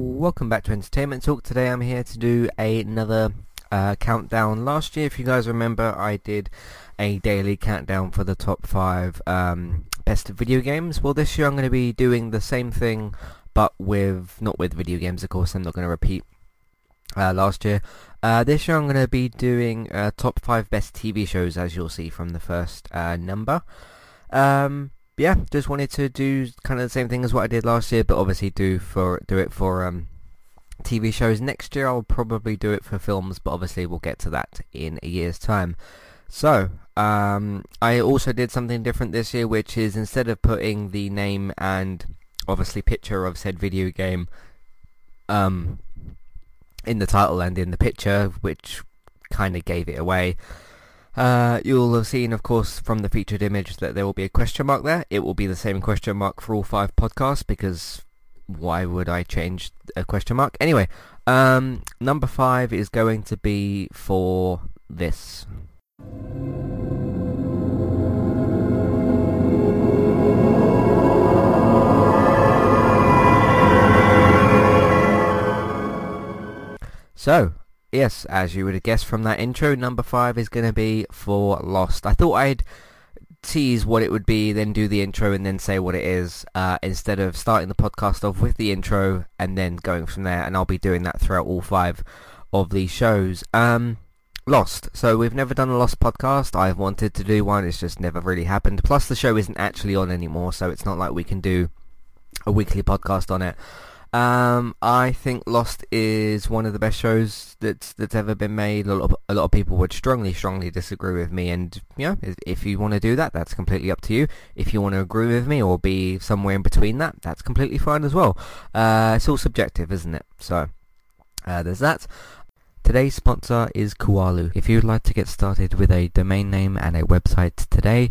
Welcome back to Entertainment Talk. Today I'm here to do another uh, countdown. Last year, if you guys remember, I did a daily countdown for the top five um, best video games. Well, this year I'm going to be doing the same thing, but with not with video games, of course. I'm not going to repeat uh, last year. Uh, this year I'm going to be doing uh, top five best TV shows, as you'll see from the first uh, number. Um, yeah, just wanted to do kind of the same thing as what I did last year, but obviously do for do it for um, TV shows. Next year I'll probably do it for films, but obviously we'll get to that in a year's time. So, um, I also did something different this year, which is instead of putting the name and obviously picture of said video game um, in the title and in the picture, which kind of gave it away, uh, you'll have seen, of course, from the featured image that there will be a question mark there. It will be the same question mark for all five podcasts because why would I change a question mark? Anyway, um, number five is going to be for this. So, yes, as you would have guessed from that intro, number five is going to be for Lost. I thought I'd tease what it would be, then do the intro, and then say what it is, uh, instead of starting the podcast off with the intro and then going from there. And I'll be doing that throughout all five of these shows. Um, Lost. So we've never done a Lost podcast. I've wanted to do one. It's just never really happened. Plus the show isn't actually on anymore, so it's not like we can do a weekly podcast on it. Um, I think Lost is one of the best shows that's that's ever been made. A lot of, a lot of people would strongly, strongly disagree with me, and you know, if, if you want to do that, that's completely up to you. If you want to agree with me or be somewhere in between that, that's completely fine as well. Uh, it's all subjective, isn't it? So uh, there's that. Today's sponsor is Kualu. If you'd like to get started with a domain name and a website today,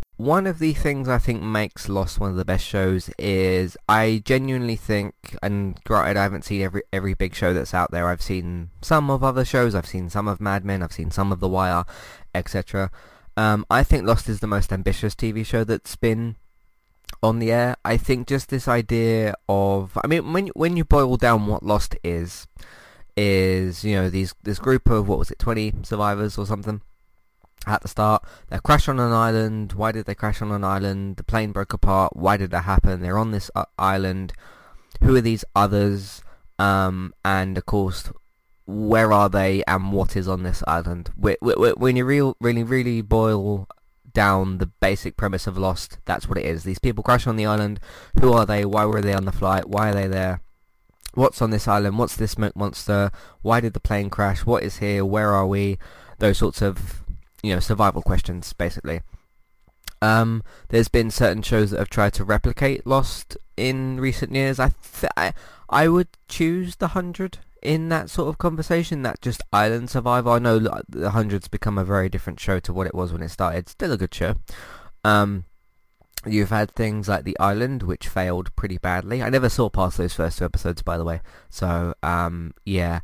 one of the things I think makes Lost one of the best shows is I genuinely think, and granted I haven't seen every every big show that's out there. I've seen some of other shows. I've seen some of Mad Men. I've seen some of The Wire, etc. Um, I think Lost is the most ambitious TV show that's been on the air. I think just this idea of, I mean, when when you boil down what Lost is, is you know these this group of what was it, twenty survivors or something at the start. They crash on an island. Why did they crash on an island? The plane broke apart. Why did that happen? They're on this uh, island. Who are these others? Um, and of course, where are they and what is on this island? When you real, really, really boil down the basic premise of Lost, that's what it is. These people crash on the island. Who are they? Why were they on the flight? Why are they there? What's on this island? What's this smoke monster? Why did the plane crash? What is here? Where are we? Those sorts of you know, survival questions, basically. Um, there's been certain shows that have tried to replicate Lost in recent years. I, th- I, I would choose The Hundred in that sort of conversation. That just island survival. I know The Hundred's become a very different show to what it was when it started. Still a good show. Um, you've had things like The Island, which failed pretty badly. I never saw past those first two episodes, by the way. So, um, yeah.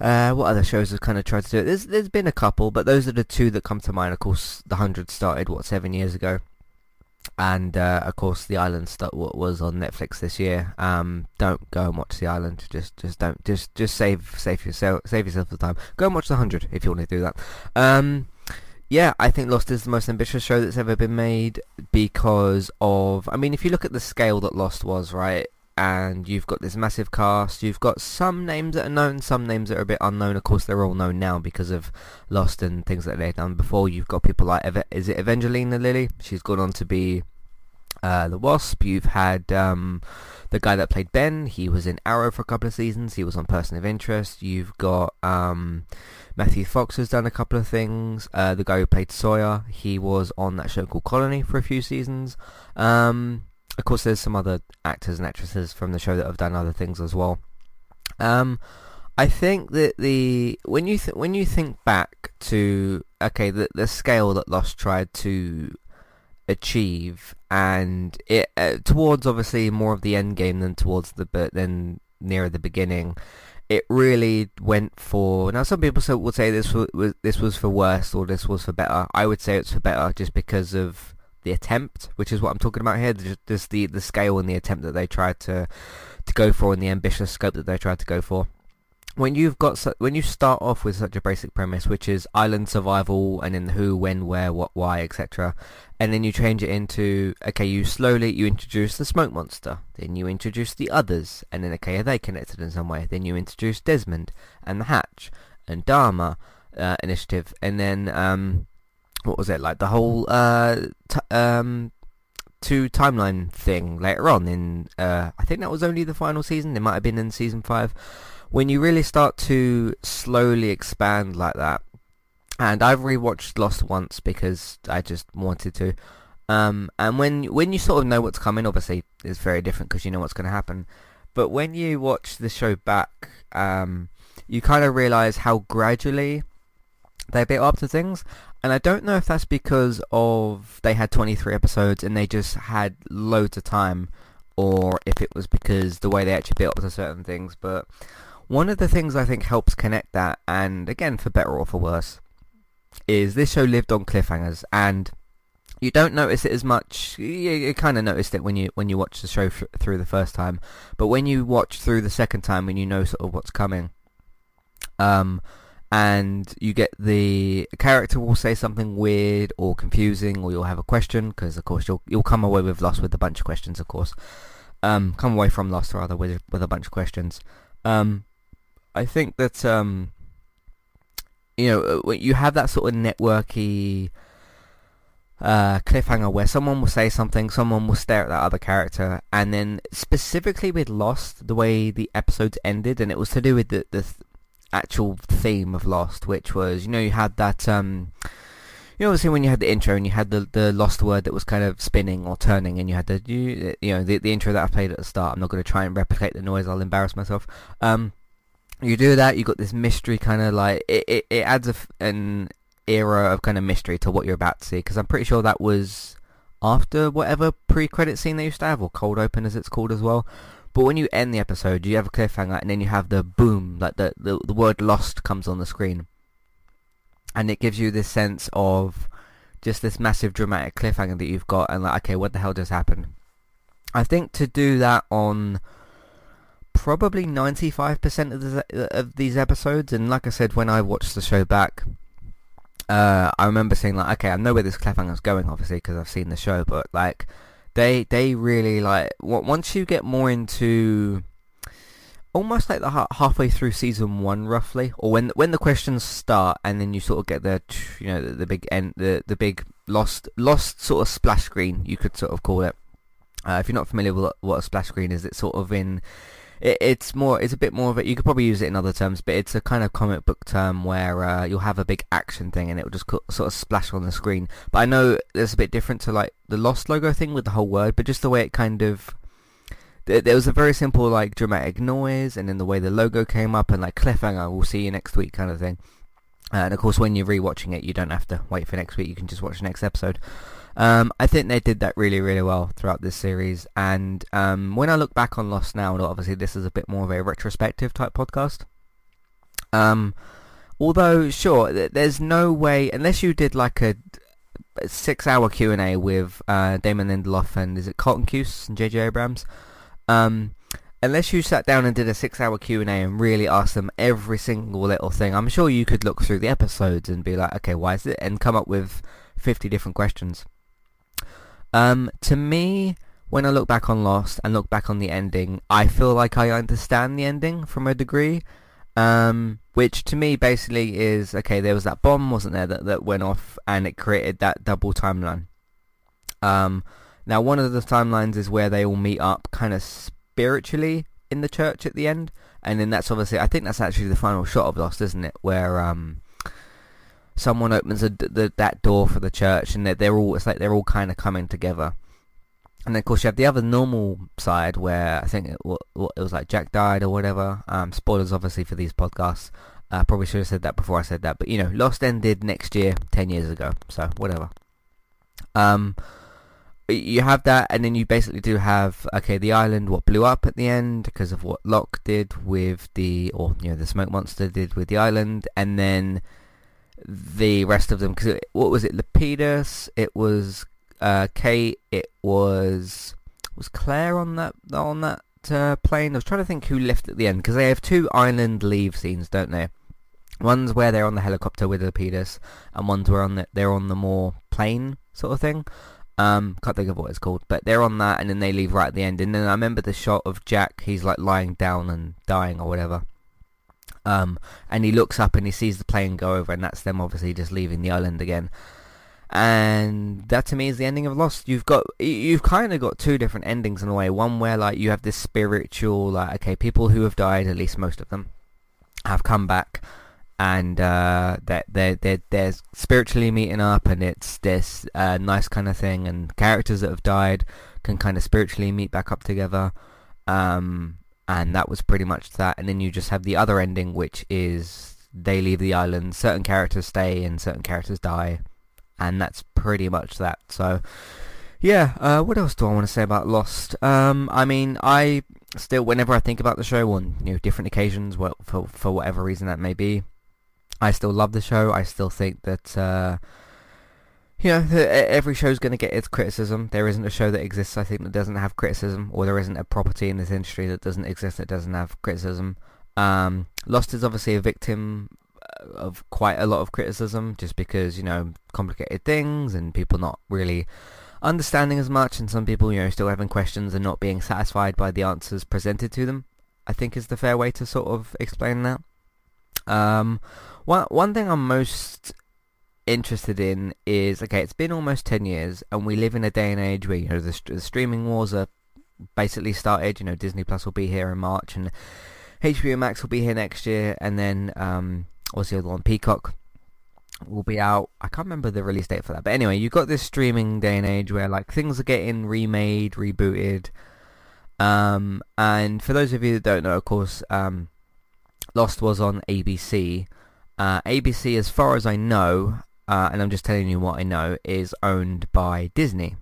Uh, what other shows have kind of tried to do it? There's there's been a couple, but those are the two that come to mind. Of course, The Hundred started what seven years ago, and uh, of course the island stuff was on Netflix this year. Um, don't go and watch the island. Just just don't just just save save yourself save yourself the time. Go and watch the hundred if you want to do that. Um, yeah, I think Lost is the most ambitious show that's ever been made because of. I mean, if you look at the scale that Lost was, right, and you've got this massive cast. You've got some names that are known, some names that are a bit unknown. Of course, they're all known now because of Lost and things that they've done before. You've got people like is it Evangeline Lilly? She's gone on to be uh, the Wasp. You've had um, the guy that played Ben. He was in Arrow for a couple of seasons. He was on Person of Interest. You've got um, Matthew Fox has done a couple of things. Uh, the guy who played Sawyer, he was on that show called Colony for a few seasons. Um, of course, there's some other actors and actresses from the show that have done other things as well. Um, I think that the when you th- when you think back to okay the the scale that Lost tried to achieve and it uh, towards obviously more of the end game than towards the but then nearer the beginning it really went for now some people would say this was this was for worse or this was for better i would say it's for better just because of the attempt, which is what I'm talking about here. Just the the scale and the attempt that they tried to to go for, and the ambitious scope that they tried to go for. When you've got su- when you start off with such a basic premise, which is island survival, and then who, when, where, what, why, etc., and then you change it into okay, you slowly you introduce the smoke monster, then you introduce the others, and then okay, are they connected in some way? Then you introduce Desmond and the Hatch and Dharma uh, initiative, and then um, what was it like the whole uh t- um two timeline thing later on in uh I think that was only the final season it might have been in season 5 when you really start to slowly expand like that. And I've rewatched Lost once because I just wanted to. Um and when when you sort of know what's coming obviously it's very different because you know what's going to happen. But when you watch the show back um you kind of realize how gradually they built up to things and I don't know if that's because of they had 23 episodes and they just had loads of time, or if it was because the way they actually built up to certain things. But one of the things I think helps connect that, and again for better or for worse, is this show lived on cliffhangers, and you don't notice it as much. You, you kind of noticed it when you when you watch the show f- through the first time, but when you watch through the second time and you know sort of what's coming, um, and you get the character will say something weird or confusing or you'll have a question because of course you'll you'll come away with Lost with a bunch of questions of course. Um come away from Lost rather with with a bunch of questions. Um I think that um you know uh, you have that sort of networky uh, cliffhanger where someone will say something, someone will stare at that other character, and then specifically with Lost, the way the episodes ended, and it was to do with the the actual theme of Lost, which was, you know, you had that, um, you know, obviously when you had the intro and you had the the lost word that was kind of spinning or turning, and you had the you, you know the the intro that I played at the start. I'm not going to try and replicate the noise; I'll embarrass myself. Um, you do that, you got this mystery kind of like it, it, it adds a, an era of kind of mystery to what you're about to see because I'm pretty sure that was after whatever pre-credit scene they used to have or cold open as it's called as well but when you end the episode, you have a cliffhanger, and then you have the boom, like the, the, the word lost comes on the screen. And it gives you this sense of just this massive dramatic cliffhanger that you've got, and like, okay, what the hell just happened? I think to do that on probably 95% of, the, of these episodes, and like I said, when I watched the show back, uh, I remember saying like, okay, I know where this cliffhanger is going, obviously, because I've seen the show, but like, they they really like once you get more into almost like the halfway through season one roughly or when when the questions start and then you sort of get the you know the, the big end the the big lost lost sort of splash screen you could sort of call it. Uh, if you're not familiar with what a splash screen is it's sort of in it, it's more it's a bit more of it you could probably use it in other terms but it's a kind of comic book term where uh, you'll have a big action thing and it will just co- sort of splash on the screen. But I know there's a bit different to like the Lost logo thing with the whole word but just the way it kind of there was a very simple like dramatic noise and then the way the logo came up and like cliffhanger we'll see you next week kind of thing. Uh, and of course when you're rewatching it you don't have to wait for next week you can just watch the next episode um, I think they did that really, really well throughout this series. And um, when I look back on Lost now, and obviously this is a bit more of a retrospective type podcast. Um, although, sure, there's no way unless you did like a six-hour Q and A with uh, Damon Lindelof and is it Carlton Cuse and J.J. Abrams. Um, unless you sat down and did a six-hour Q and A and really asked them every single little thing, I'm sure you could look through the episodes and be like, okay, why is it, and come up with 50 different questions. Um, to me, when I look back on Lost and look back on the ending, I feel like I understand the ending from a degree. Um, which to me basically is okay. There was that bomb, wasn't there, that that went off, and it created that double timeline. Um, now one of the timelines is where they all meet up, kind of spiritually in the church at the end, and then that's obviously I think that's actually the final shot of Lost, isn't it? Where um, someone opens a, the, that door for the church, and they're, they're all it's like they're all kind of coming together. And then of course you have the other normal side where I think it, it was like Jack died or whatever. Um, spoilers obviously for these podcasts. I uh, probably should have said that before I said that, but you know, Lost ended next year, ten years ago, so whatever. Um, you have that, and then you basically do have okay, the island what blew up at the end because of what Locke did with the, or you know, the smoke monster did with the island, and then the rest of them because what was it, Lapidus? It was uh, Kate. It was was Claire on that on that uh, plane. I was trying to think who left at the end because they have two island leave scenes, don't they? One's where they're on the helicopter with Lapidus, and one's where on the, they're on the more plane sort of thing. Um, can't think of what it's called, but they're on that, and then they leave right at the end. And then I remember the shot of Jack. He's like lying down and dying or whatever. Um, and he looks up and he sees the plane go over, and that's them obviously just leaving the island again. And that to me is the ending of Lost. You've got, you've kind of got two different endings in a way. One where like you have this spiritual, like okay, people who have died, at least most of them, have come back, and uh, they're, they're, they're, they're spiritually meeting up, and it's this uh, nice kind of thing. And characters that have died can kind of spiritually meet back up together. Um, and that was pretty much that. And then you just have the other ending, which is they leave the island, certain characters stay, and certain characters die, and that's pretty much that. So, yeah, uh, what else do I want to say about Lost? Um, I mean, I still, whenever I think about the show on you know different occasions, well, for for whatever reason that may be, I still love the show. I still think that. Uh, you know, every show's going to get its criticism. There isn't a show that exists, I think, that doesn't have criticism, or there isn't a property in this industry that doesn't exist that doesn't have criticism. Um, Lost is obviously a victim uh, of quite a lot of criticism, just because you know complicated things and people not really understanding as much, and some people you know still having questions and not being satisfied by the answers presented to them. I think is the fair way to sort of explain that. Um, one one thing I'm most interested in is okay. It's been almost ten years, and we live in a day and age where you know the, the streaming wars are basically started. You know, Disney Plus will be here in March, and HBO Max will be here next year, and then um, what's the other one? Peacock will be out. I can't remember the release date for that, but anyway, you've got this streaming day and age where like things are getting remade, rebooted. Um, and for those of you that don't know, of course, um, Lost was on ABC. Uh, ABC, as far as I know, uh, and I'm just telling you what I know, is owned by Disney.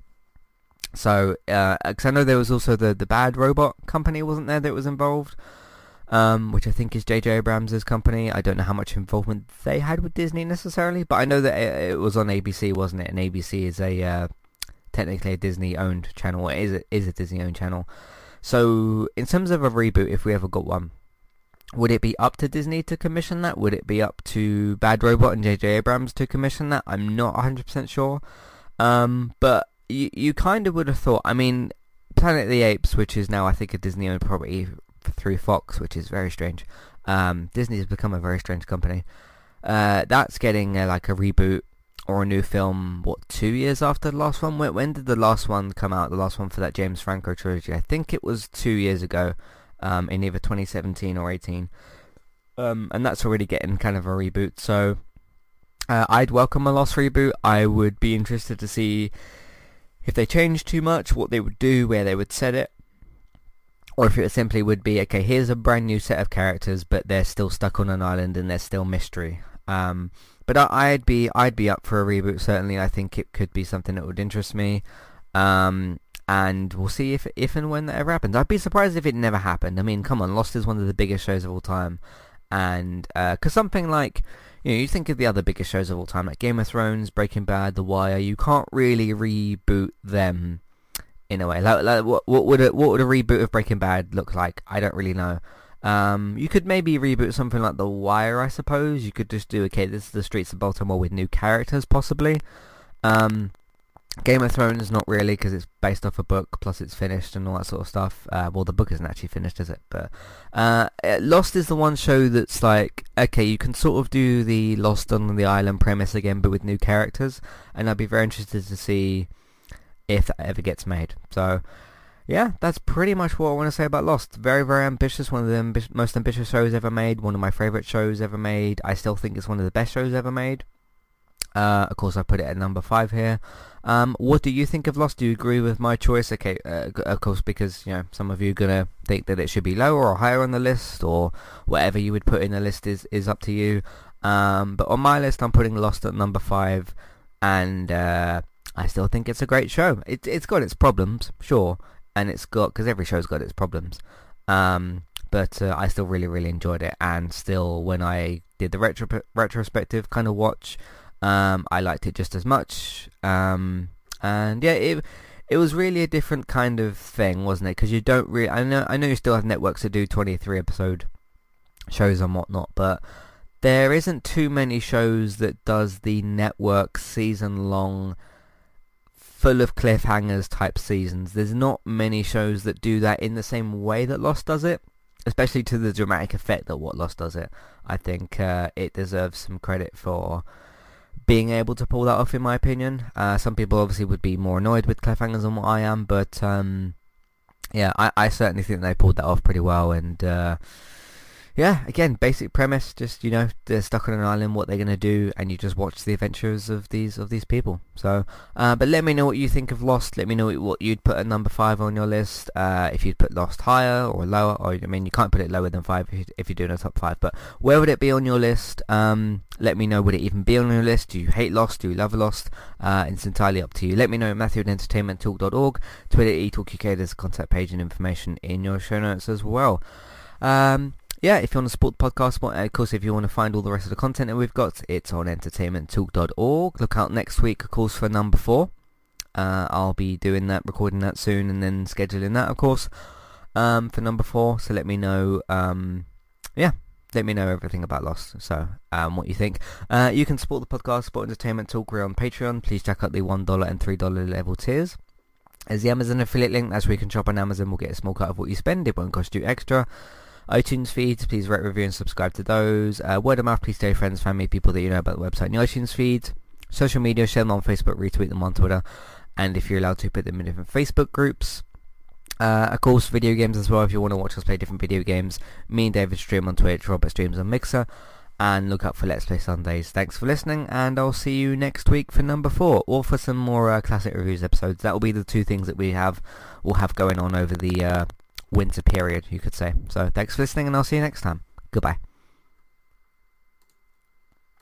So, because uh, I know there was also the, the Bad Robot company, wasn't there, that was involved, um, which I think is J.J. Abrams' company. I don't know how much involvement they had with Disney necessarily, but I know that it, it was on ABC, wasn't it? And ABC is a uh, technically a Disney-owned channel. It is is a Disney-owned channel. So, in terms of a reboot, if we ever got one, would it be up to Disney to commission that? Would it be up to Bad Robot and J.J. Abrams to commission that? I'm not 100% sure. Um, but you, you kind of would have thought, I mean, Planet of the Apes, which is now I think a Disney-owned property through Fox, which is very strange. Um, Disney has become a very strange company. Uh, that's getting uh, like a reboot or a new film, what, two years after the last one? When, when did the last one come out? The last one for that James Franco trilogy? I think it was two years ago um, in either 2017 or 18. Um, and that's already getting kind of a reboot. So uh, I'd welcome a Lost reboot. I would be interested to see if they changed too much, what they would do, where they would set it. Or if it simply would be, okay, here's a brand new set of characters, but they're still stuck on an island and there's still mystery. Um, but I, would be I'd be up for a reboot. Certainly, I think it could be something that would interest me. Um, and we'll see if if and when that ever happens. I'd be surprised if it never happened. I mean, come on, Lost is one of the biggest shows of all time, and because uh, something like you know you think of the other biggest shows of all time like Game of Thrones, Breaking Bad, The Wire, you can't really reboot them in a way. Like, like what, what would a, what would a reboot of Breaking Bad look like? I don't really know. Um, you could maybe reboot something like The Wire, I suppose. You could just do okay. This is the streets of Baltimore with new characters, possibly. Um, Game of Thrones, not really, because it's based off a book, plus it's finished and all that sort of stuff. Uh, well, the book isn't actually finished, is it? But uh, Lost is the one show that's like, okay, you can sort of do the Lost on the Island premise again, but with new characters, and I'd be very interested to see if that ever gets made. So, yeah, that's pretty much what I want to say about Lost. Very, very ambitious. One of the ambi- most ambitious shows ever made. One of my favorite shows ever made. I still think it's one of the best shows ever made. Uh, of course, I put it at number five here. Um, what do you think of Lost? Do you agree with my choice? Okay, uh, of course, because you know some of you are gonna think that it should be lower or higher on the list, or whatever you would put in the list is is up to you. Um, but on my list, I'm putting Lost at number five, and uh, I still think it's a great show. It, it's got its problems, sure, and it's got because every show's got its problems. Um, but uh, I still really, really enjoyed it, and still, when I did the retro retrospective kind of watch, um, I liked it just as much. Um, and yeah, it it was really a different kind of thing, wasn't it? Because you don't really, I know, I know you still have networks that do 23 episode shows and whatnot, but there isn't too many shows that does the network season long full of cliffhangers type seasons. There's not many shows that do that in the same way that Lost does it, especially to the dramatic effect that what Lost does it. I think uh, it deserves some credit for being able to pull that off, in my opinion. Uh, some people obviously would be more annoyed with cliffhangers than what I am, but um, yeah, I, I certainly think they pulled that off pretty well, and uh, yeah, again, basic premise, just, you know, they're stuck on an island, what they're going to do, and you just watch the adventures of these of these people. So, uh, but let me know what you think of Lost. Let me know what you'd put at number five on your list. Uh, if you'd put Lost higher or lower, or I mean, you can't put it lower than five if, you, if you're doing a top five, but where would it be on your list? Um, let me know, would it even be on your list? Do you hate Lost? Do you love Lost? Uh, it's entirely up to you. Let me know at Matthew at entertainmenttalk.org, Twitter, eTalkUK, there's a contact page and information in your show notes as well. Um, yeah, if you want to support the podcast, of course, if you want to find all the rest of the content that we've got, it's on entertainmenttalk.org. Look out next week, of course, for number four. Uh, I'll be doing that, recording that soon, and then scheduling that, of course, um, for number four. So let me know, um, yeah, let me know everything about Lost. So, um, what you think. Uh, you can support the podcast, support Entertainment Talk, we're on Patreon. Please check out the $1 and $3 level tiers. As the Amazon affiliate link. That's where you can shop on Amazon. We'll get a small cut of what you spend. It won't cost you extra iTunes feeds, please rate, review and subscribe to those. Uh, word of mouth, please tell your friends, family, people that you know about the website and the iTunes feeds. Social media, share them on Facebook, retweet them on Twitter, and if you're allowed to, put them in different Facebook groups. Uh, of course, video games as well. If you want to watch us play different video games, me and David stream on Twitch, Robert streams on Mixer, and look out for Let's Play Sundays. Thanks for listening, and I'll see you next week for number four, or for some more uh, classic reviews episodes. That will be the two things that we have will have going on over the uh, winter period, you could say. So thanks for listening, and I'll see you next time. Goodbye.